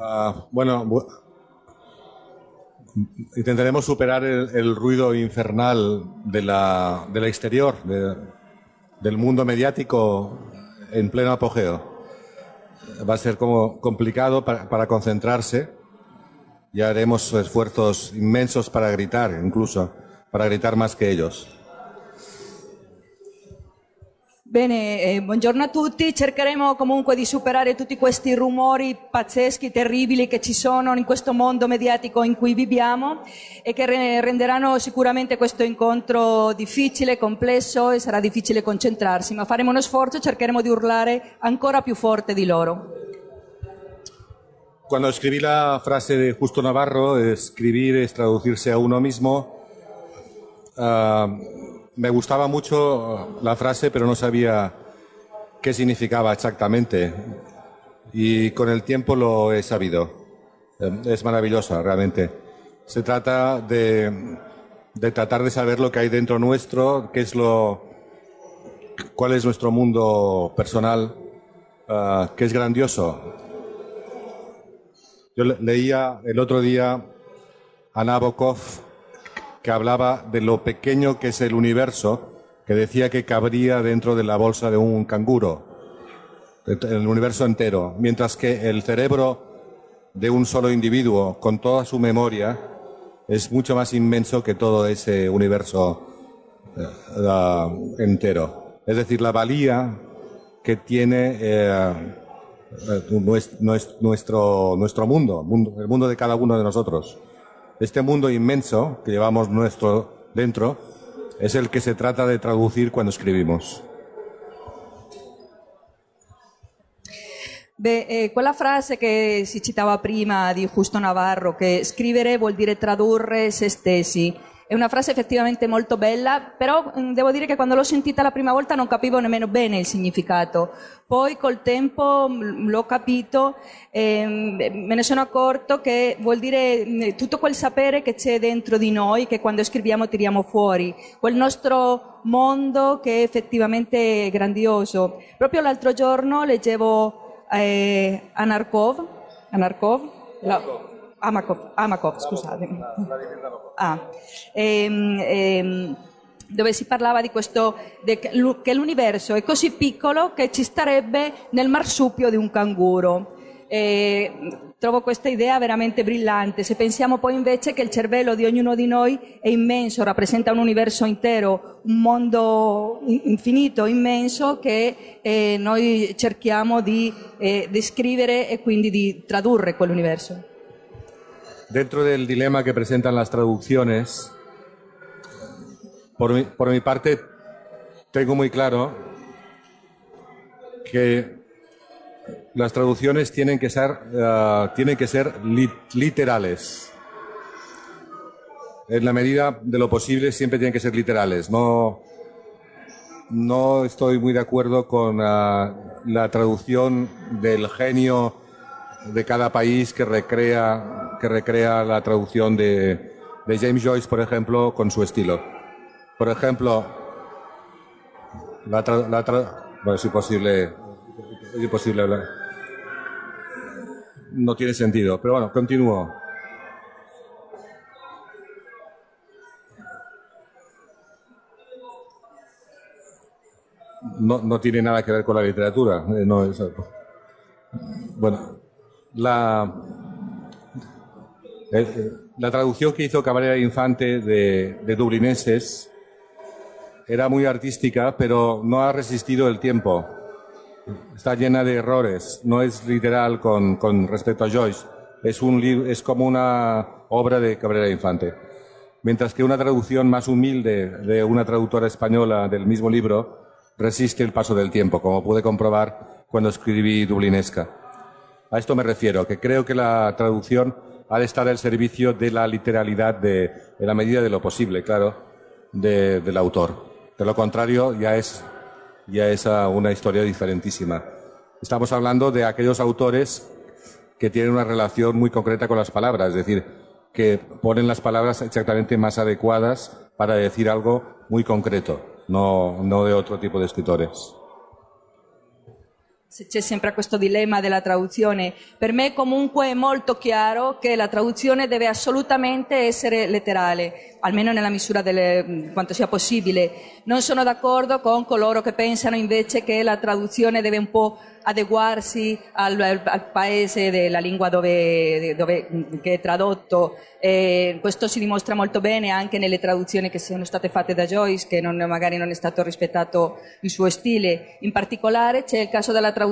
Ah, bueno, intentaremos superar el, ruido infernal de la, del exterior, del mundo mediático en pleno apogeo. Va a ser como complicado para concentrarse y haremos esfuerzos inmensos para gritar, incluso, para gritar más que ellos. Bene, eh, buongiorno a tutti. Cercheremo comunque di superare tutti questi rumori pazzeschi, terribili che ci sono in questo mondo mediatico in cui viviamo e che re- renderanno sicuramente questo incontro difficile, complesso e sarà difficile concentrarsi, ma faremo uno sforzo e cercheremo di urlare ancora più forte di loro. Cuando escribí la frase de Justo Navarro, escribir es traducirse a uno mismo, uh, me gustaba mucho la frase, pero no sabía qué significaba exactamente. Y con el tiempo lo he sabido. Eh, es maravillosa, realmente. Se trata de, tratar de saber lo que hay dentro nuestro, qué es lo, cuál es nuestro mundo personal, uh, que es grandioso. Yo leía el otro día a Nabokov que hablaba de lo pequeño que es el universo, que decía que cabría dentro de la bolsa de un canguro, el universo entero, mientras que el cerebro de un solo individuo, con toda su memoria, es mucho más inmenso que todo ese universo eh, entero. Es decir, la valía que tiene eh, nuestro, nuestro mundo, el mundo de cada uno de nosotros. Este mundo inmenso que llevamos nuestro dentro es el que se trata de traducir cuando escribimos. Beh, eh, quella frase che si citava prima di Justo Navarro, che scrivere vuol dire tradurre se stessi, è una frase effettivamente molto bella, però mm, devo dire che quando l'ho sentita la prima volta non capivo nemmeno bene il significato. Poi col tempo mm, l'ho capito e mm, me ne sono accorto che vuol dire tutto quel sapere che c'è dentro di noi, che quando scriviamo tiriamo fuori, quel nostro mondo che è effettivamente grandioso. Proprio l'altro giorno leggevo eh, Anarkov, Anarkov, la, Amakov, Amakov, scusate. Ah, ehm, ehm, dove si parlava di questo, de, che l'universo è così piccolo che ci starebbe nel marsupio di un canguro. E trovo questa idea veramente brillante. Se pensiamo poi invece che il cervello di ognuno di noi è immenso, rappresenta un universo intero, un mondo infinito, immenso, che eh, noi cerchiamo di eh, descrivere e quindi di tradurre quell'universo. Dentro del dilema que presentan las traducciones, por mi, parte, tengo muy claro que las traducciones tienen que ser, eh, tienen que ser literales. En la medida de lo posible siempre tienen que ser literales. No, no estoy muy de acuerdo con eh, la traducción del genio de cada país que recrea, que recrea la traducción de, de James Joyce, por ejemplo, con su estilo. Por ejemplo, la, la bueno, es imposible, es imposible hablar. No tiene sentido, pero bueno, continúo. No, no, tiene nada que ver con la literatura. Eh, no, bueno, la, la traducción que hizo Cabrera Infante de, de era muy artística, pero no ha resistido el tiempo. Está llena de errores, no es literal con, con respecto a Joyce, es, un, es como una obra de Cabrera Infante. Mientras que una traducción más humilde de una traductora española del mismo libro resiste el paso del tiempo, como pude comprobar cuando escribí Dublinesca. A esto me refiero, que creo que la traducción ha de estar al servicio de la literalidad de, la medida de lo posible, claro, del autor. De lo contrario, ya es, ya es una historia diferentísima. Estamos hablando de aquellos autores que tienen una relación muy concreta con las palabras, es decir, que ponen las palabras exactamente más adecuadas para decir algo muy concreto, no, no de otro tipo de escritores. C'è sempre questo dilemma della traduzione. Per me comunque è molto chiaro che la traduzione deve assolutamente essere letterale, almeno nella misura delle, quanto sia possibile. Non sono d'accordo con coloro che pensano invece che la traduzione deve un po' adeguarsi al, al, al paese della lingua dove, dove, che è tradotto. E questo si dimostra molto bene anche nelle traduzioni che sono state fatte da Joyce, che non, magari non è stato rispettato il suo stile. In particolare c'è il caso della traduzione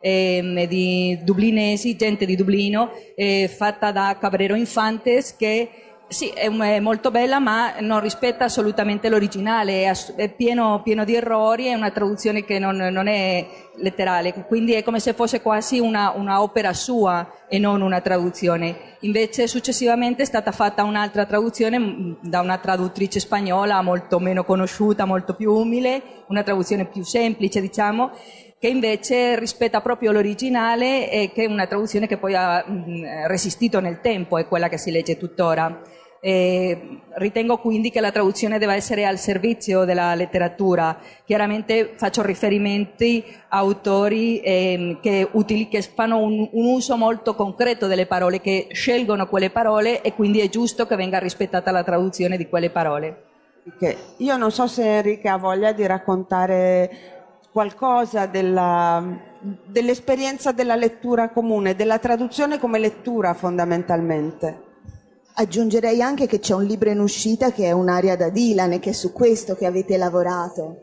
eh, di Dublinesi, gente di Dublino, eh, fatta da Cabrero Infantes, che sì, è, è, molto bella, ma non rispetta assolutamente l'originale, è, è pieno, pieno, di errori, è una traduzione che non, non, è letterale, quindi è come se fosse quasi una, una, opera sua e non una traduzione. Invece successivamente è stata fatta un'altra traduzione mm, da una traduttrice spagnola molto meno conosciuta, molto più umile, una traduzione più semplice, diciamo, che invece rispetta proprio l'originale e che è una traduzione che poi ha mm, resistito nel tempo, è quella che si legge tuttora. E ritengo quindi che la traduzione debba essere al servizio della letteratura. Chiaramente faccio riferimenti a autori eh, che, utili, che, fanno un, un, uso molto concreto delle parole, che scelgono quelle parole e quindi è giusto che venga rispettata la traduzione di quelle parole. Okay. Io non so se Enrica ha voglia di raccontare qualcosa della, dell'esperienza della lettura comune, della traduzione come lettura fondamentalmente. Aggiungerei anche che c'è un libro in uscita che è un'aria da Dylan e che è su questo che avete lavorato.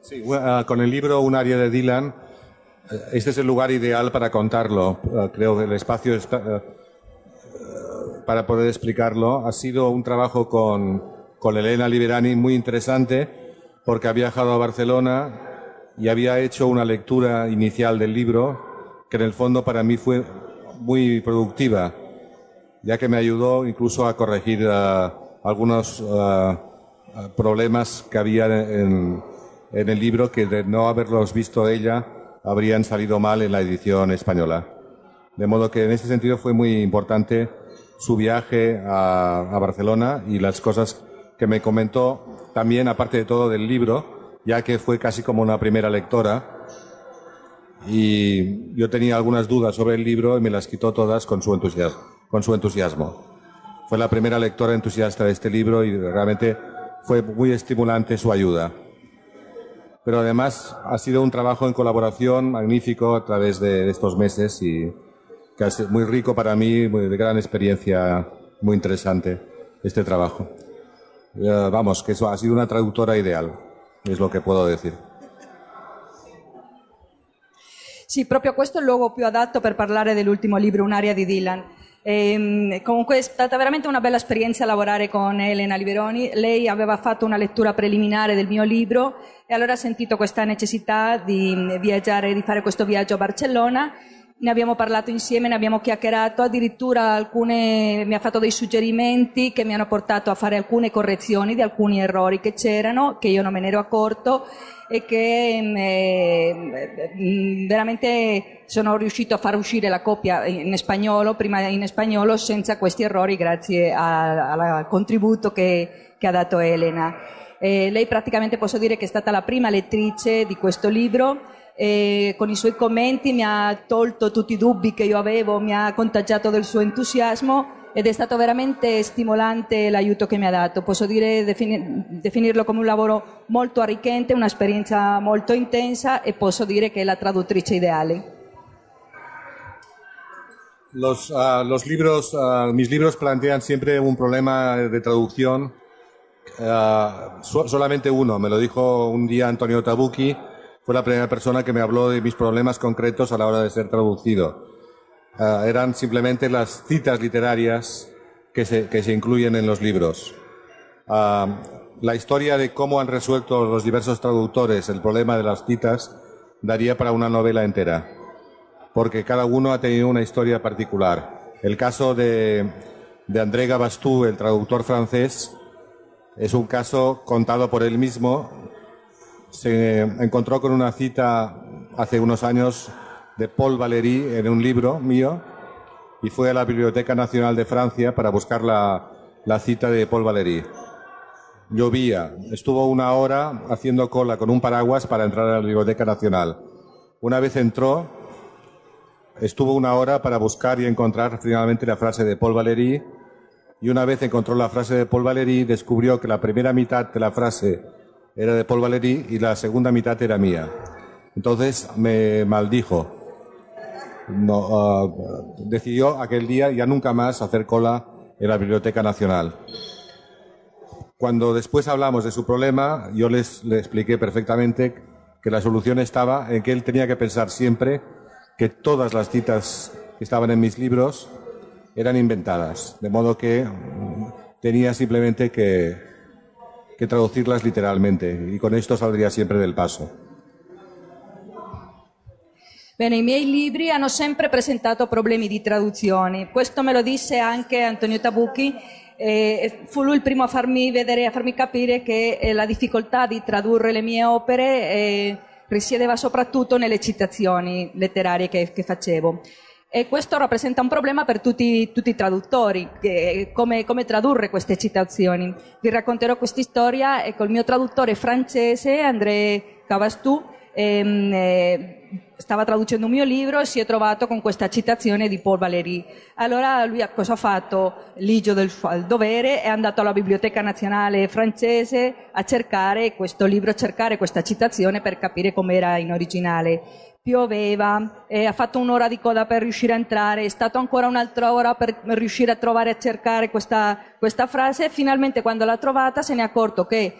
Sí, uh, con el libro Un área de Dylan, uh, este es el lugar ideal para contarlo. Uh, creo que el espacio está, para poder explicarlo. Ha sido un trabajo con, con Elena Liberani muy interesante porque ha viajado a Barcelona y había hecho una lectura inicial del libro que en el fondo para mí fue muy productiva ya que me ayudó incluso a corregir uh, algunos uh, problemas que había en, el libro que de no haberlos visto ella habrían salido mal en la edición española. De modo que en ese sentido fue muy importante su viaje a Barcelona y las cosas que me comentó también, aparte de todo del libro, ya que fue casi como una primera lectora, y yo tenía algunas dudas sobre el libro y me las quitó todas con su entusiasmo con su entusiasmo. Fue la primera lectora entusiasta de este libro y realmente fue muy estimulante su ayuda. Pero además ha sido un trabajo en colaboración magnífico a través de estos meses y que ha sido muy rico para mí, muy, de gran experiencia, muy interesante este trabajo. Uh, vamos, que eso ha sido una traductora ideal, es lo che puedo decir. Sì, proprio questo è il luogo più adatto per parlare dell'ultimo libro, Un'aria di Dylan. E, ehm, comunque è stata veramente una bella esperienza lavorare con Elena Liberoni. Lei aveva fatto una lettura preliminare del mio libro e allora ha sentito questa necessità di viaggiare, di fare questo viaggio a Barcellona. Ne abbiamo parlato insieme, ne abbiamo chiacchierato, addirittura alcune, mi ha fatto dei suggerimenti che mi hanno portato a fare alcune correzioni di alcuni errori che c'erano, che io non me ne ero accorto e che eh, veramente sono riuscito a far uscire la coppia in spagnolo, prima in spagnolo, senza questi errori grazie al contributo che, che, ha dato Elena. Eh, lei praticamente posso dire che è stata la prima lettrice di questo libro. E con i suoi commenti mi ha tolto tutti i dubbi che io avevo, mi ha contagiato del suo entusiasmo ed è stato veramente stimolante l'aiuto che mi ha dato. Posso dire, definirlo come un lavoro molto arricchente, un'esperienza molto intensa e posso dire che è la traduttrice ideale. Los, uh, los libros, uh, mis libros plantean siempre un problema de traducción. Uh, so, solamente uno, me lo dijo un día Antonio Tabucchi, fue la primera persona que me habló de mis problemas concretos a la hora de ser traducido. uh, eran simplemente las citas literarias que se, que se incluyen en los libros. Uh, la historia de cómo han resuelto los diversos traductores el problema de las citas daría para una novela entera, porque cada uno ha tenido una historia particular. El caso de, de André Gabastú, el traductor francés, es un caso contado por él mismo. Se encontró con una cita hace unos años de Paul Valéry en un libro mío y fue a la Biblioteca Nacional de Francia para buscar la, la cita de Paul Valéry. Llovía, estuvo una hora haciendo cola con un paraguas para entrar a la Biblioteca Nacional. Una vez entró, estuvo una hora para buscar y encontrar finalmente la frase de Paul Valéry y una vez encontró la frase de Paul Valéry descubrió que la primera mitad de la frase era de Paul Valéry y la segunda mitad era mía. Entonces me maldijo. Ah, decidió aquel día ya nunca más hacer cola en la Biblioteca Nacional. Cuando después hablamos de su problema, yo les, le expliqué perfectamente que la solución estaba en que él tenía que pensar siempre que todas las citas que estaban en mis libros eran inventadas, de modo que mm, tenía simplemente que, que traducirlas literalmente y con esto saldría siempre del paso. Bene, i miei libri hanno sempre presentato problemi di traduzione. Questo me lo disse anche Antonio Tabucchi. Eh, fu lui il primo a farmi vedere, a farmi capire che eh, la difficoltà di tradurre le mie opere eh, risiedeva soprattutto nelle citazioni letterarie che, che, facevo. E questo rappresenta un problema per tutti, tutti i traduttori, che, come, come, tradurre queste citazioni. Vi racconterò questa storia e col mio traduttore francese, André Cavastou, ehm, eh, stava traducendo un mio libro e si è trovato con questa citazione di Paul Valéry. Allora lui cosa ha fatto? Ligio del dovere, è andato alla Biblioteca Nazionale francese a cercare questo libro, a cercare questa citazione per capire com'era in originale. Pioveva, eh, ha fatto un'ora di coda per riuscire a entrare, è stato ancora un'altra ora per riuscire a trovare e cercare questa, questa frase e finalmente quando l'ha trovata se ne è accorto che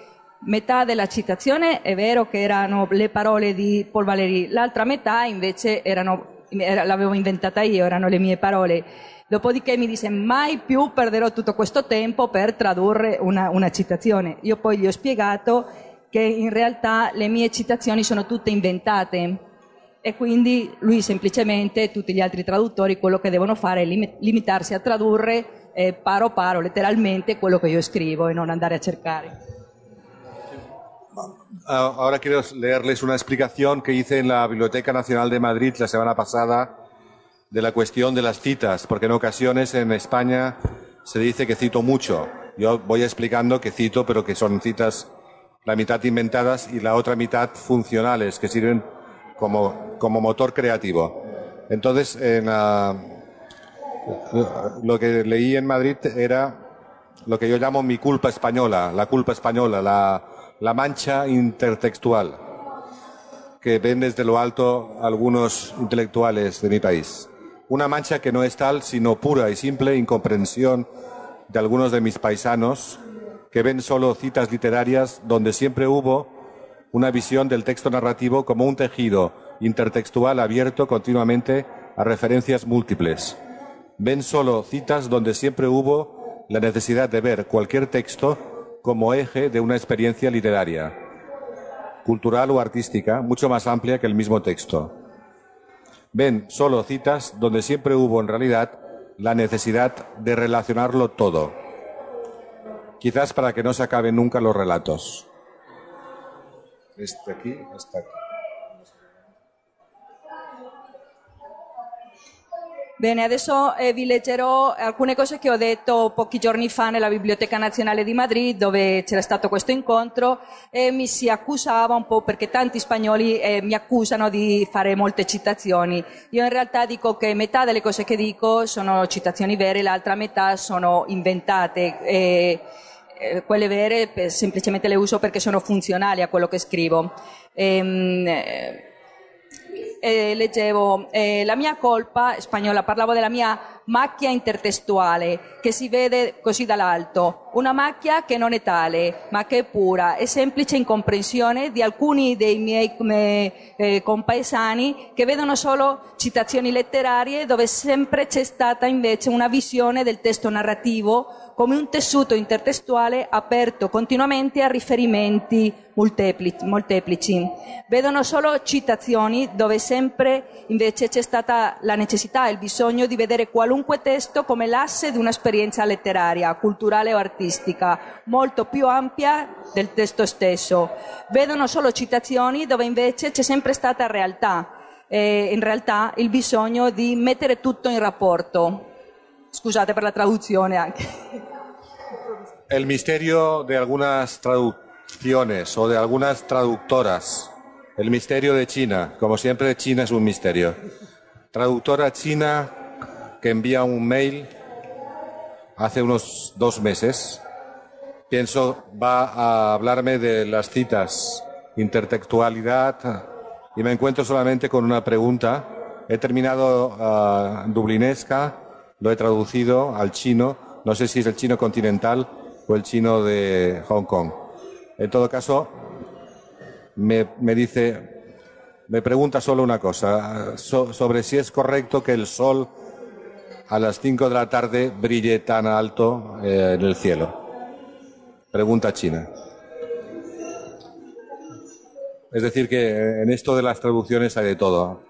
metà della citazione è vero che erano le parole di Paul Valéry, l'altra metà invece erano, era, l'avevo inventata io, erano le mie parole. Dopodiché mi disse mai più perderò tutto questo tempo per tradurre una, una citazione. Io poi gli ho spiegato che in realtà le mie citazioni sono tutte inventate e quindi lui semplicemente tutti gli altri traduttori quello che devono fare è limitarsi a tradurre eh, paro paro letteralmente quello che io scrivo e non andare a cercare. Ah, ahora quiero leerles una explicación que hice en la Biblioteca Nacional de Madrid la semana pasada de la cuestión de las citas, porque en ocasiones en España se dice que cito mucho. Yo voy explicando que cito, pero que son citas la mitad inventadas y la otra mitad funcionales, que sirven como, como motor creativo. Entonces, en lo que leí en Madrid era lo que yo llamo mi culpa española, la culpa española, la, la mancha intertextual que ven desde lo alto algunos intelectuales de mi país. Una mancha que no es tal, sino pura y simple incomprensión de algunos de mis paisanos que ven solo citas literarias donde siempre hubo una visión del texto narrativo como un tejido intertextual abierto continuamente a referencias múltiples. Ven solo citas donde siempre hubo la necesidad de ver cualquier texto como eje de una experiencia literaria, cultural o artística, mucho más amplia que el mismo texto. Ven solo citas donde siempre hubo en realidad la necesidad de relacionarlo todo, quizás para que no se acaben nunca los relatos. Este aquí, está aquí. Bene, adesso eh, vi leggerò alcune cose che ho detto pochi giorni fa nella Biblioteca Nazionale di Madrid, dove c'era stato questo incontro e mi si accusava un po' perché tanti spagnoli eh, mi accusano di fare molte citazioni. Io in realtà dico che metà delle cose che dico sono citazioni vere, l'altra metà sono inventate. E, eh, quelle vere semplicemente le uso perché sono funzionali a quello che scrivo. Ehm, eh, leggevo eh, la mia colpa spagnola, parlavo della mia macchia intertestuale che si vede così dall'alto, una macchia che non è tale, ma che è pura e semplice incomprensione di alcuni dei miei eh, compaesani che vedono solo citazioni letterarie dove sempre c'è stata invece una visione del testo narrativo come un tessuto intertestuale aperto continuamente a riferimenti molteplici. Vedono solo citazioni dove sempre invece c'è stata la necessità il bisogno di vedere qualunque testo come l'asse di un'esperienza letteraria, culturale o artistica, molto più ampia del testo stesso. Vedono solo citazioni dove invece c'è sempre stata realtà, eh, in realtà il bisogno di mettere tutto in rapporto. Scusate per la traduzione anche. El misterio de algunas traducciones o de algunas traductoras El misterio de China. Como siempre, China es un misterio. Traductora china que envía un mail hace unos dos meses. Pienso, va a hablarme de las citas, intertextualidad, y me encuentro solamente con una pregunta. He terminado ah, dublinesca, lo he traducido al chino, no sé si es el chino continental o el chino de Hong Kong. En todo caso, me, me dice, me pregunta solo una cosa, so- sobre si es correcto que el sol a las 5 de la tarde brille tan alto eh, en el cielo. Pregunta china. Es decir, que en esto de las traducciones hay de todo.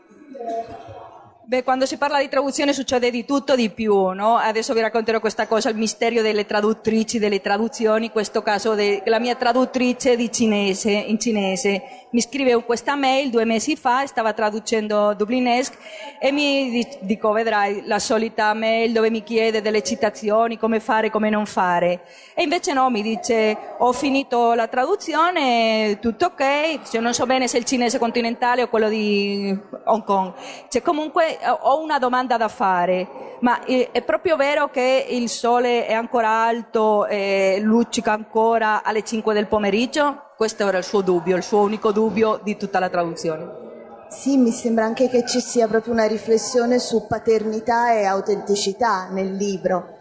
Beh, quando si parla di traduzione succede di tutto di più, no? Adesso vi racconterò questa cosa, il misterio delle traduttrici, delle traduzioni, in questo caso de- la mia traduttrice di cinese, in cinese mi scrive questa mail due mesi fa, stava traducendo Dublinesque e mi di- dico, vedrai, la solita mail dove mi chiede delle citazioni, come fare, come non fare. E invece no, mi dice, ho finito la traduzione, tutto ok, cioè, non so bene se è il cinese continentale o quello di Hong Kong. Cioè, comunque ho una domanda da fare, ma eh, è proprio vero che il sole è ancora alto e luccica ancora alle 5 del pomeriggio? Questo era il suo dubbio, il suo unico dubbio di tutta la traduzione. Sì, mi sembra anche che ci sia proprio una riflessione su paternità e autenticità nel libro.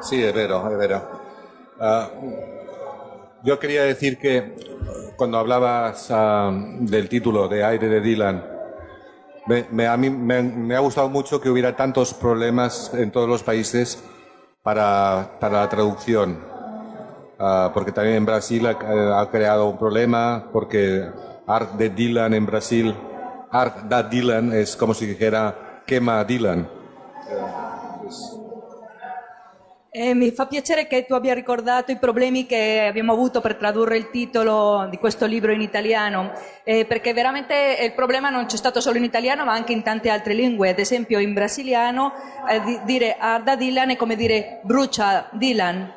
Sí, es vero, es vero. Ah, yo quería decir que cuando hablabas ah, del título de Aire de Dylan, me, me- a mí me, ha gustado mucho que hubiera tantos problemas en todos los países para, la traducción. Ah, porque también en Brasil ha, ha creado un problema, porque Art de Dylan en Brasil, Art da Dylan es como si dijera quema Dylan. E mi fa piacere che tu abbia ricordato i problemi che abbiamo avuto per tradurre il titolo di questo libro in italiano, eh, perché veramente il problema non c'è stato solo in italiano ma anche in tante altre lingue. Ad esempio in brasiliano eh, di- dire Arda Dylan è come dire brucia Dylan.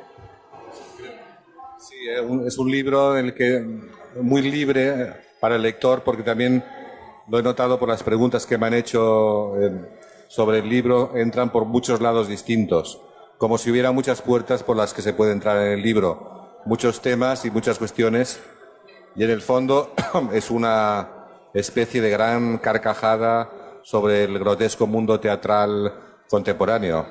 Sí, es un, libro en el muy libre para el lector, porque también lo he notado por las preguntas que me han hecho eh, sobre el libro, entran por muchos lados distintos, como si hubiera muchas puertas por las que se puede entrar en el libro, muchos temas y muchas cuestiones, y en el fondo es una especie de gran carcajada sobre el grotesco mundo teatral contemporáneo.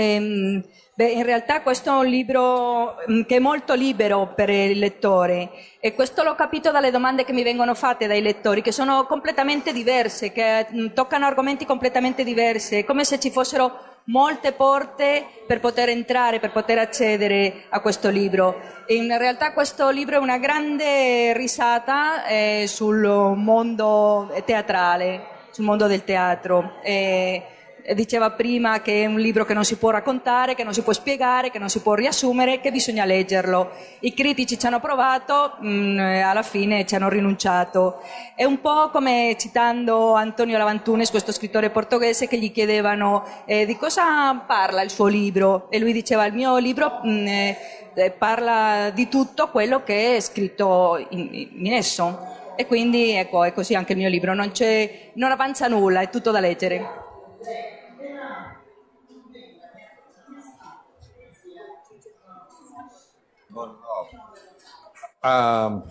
Ehm, beh, in realtà questo è un libro mm, che è molto libero per il lettore e questo l'ho capito dalle domande che mi vengono fatte dai lettori, che sono completamente diverse, che mm, toccano argomenti completamente diversi, è come se ci fossero molte porte per poter entrare, per poter accedere a questo libro. In realtà questo libro è una grande risata eh, sul mondo teatrale, sul mondo del teatro. E- e diceva prima che è un libro che non si può raccontare, che non si può spiegare, che non si può riassumere, che bisogna leggerlo. I critici ci hanno provato, mh, eh, alla fine ci hanno rinunciato. È un po' come citando Antonio Lavantunes, questo scrittore portoghese, che gli chiedevano eh, di cosa parla il suo libro e lui diceva il mio libro mh, eh, eh, parla di tutto quello che è scritto in, in esso. E quindi ecco, è così anche il mio libro, non, non avanza nulla, è tutto da leggere. Ah,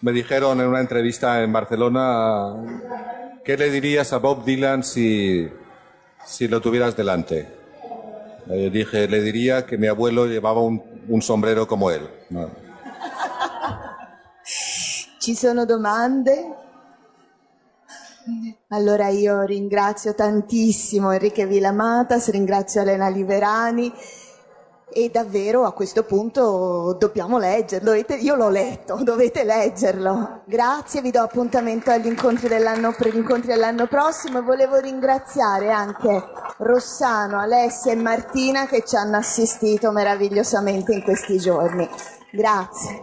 me dijeron en una entrevista en Barcelona, ¿qué le dirías a Bob Dylan si, si lo tuvieras delante? Eh, dije, le diría que mi abuelo llevaba un, sombrero como él. No. Ci sono domande? Allora io ringrazio tantissimo Enrique Villamatas, ringrazio Elena Liverani e davvero a questo punto dobbiamo leggerlo. Io l'ho letto, dovete leggerlo. Grazie, vi do appuntamento agli incontri dell'anno, per gli incontri dell'anno prossimo e volevo ringraziare anche Rossano, Alessia e Martina che ci hanno assistito meravigliosamente in questi giorni. Grazie.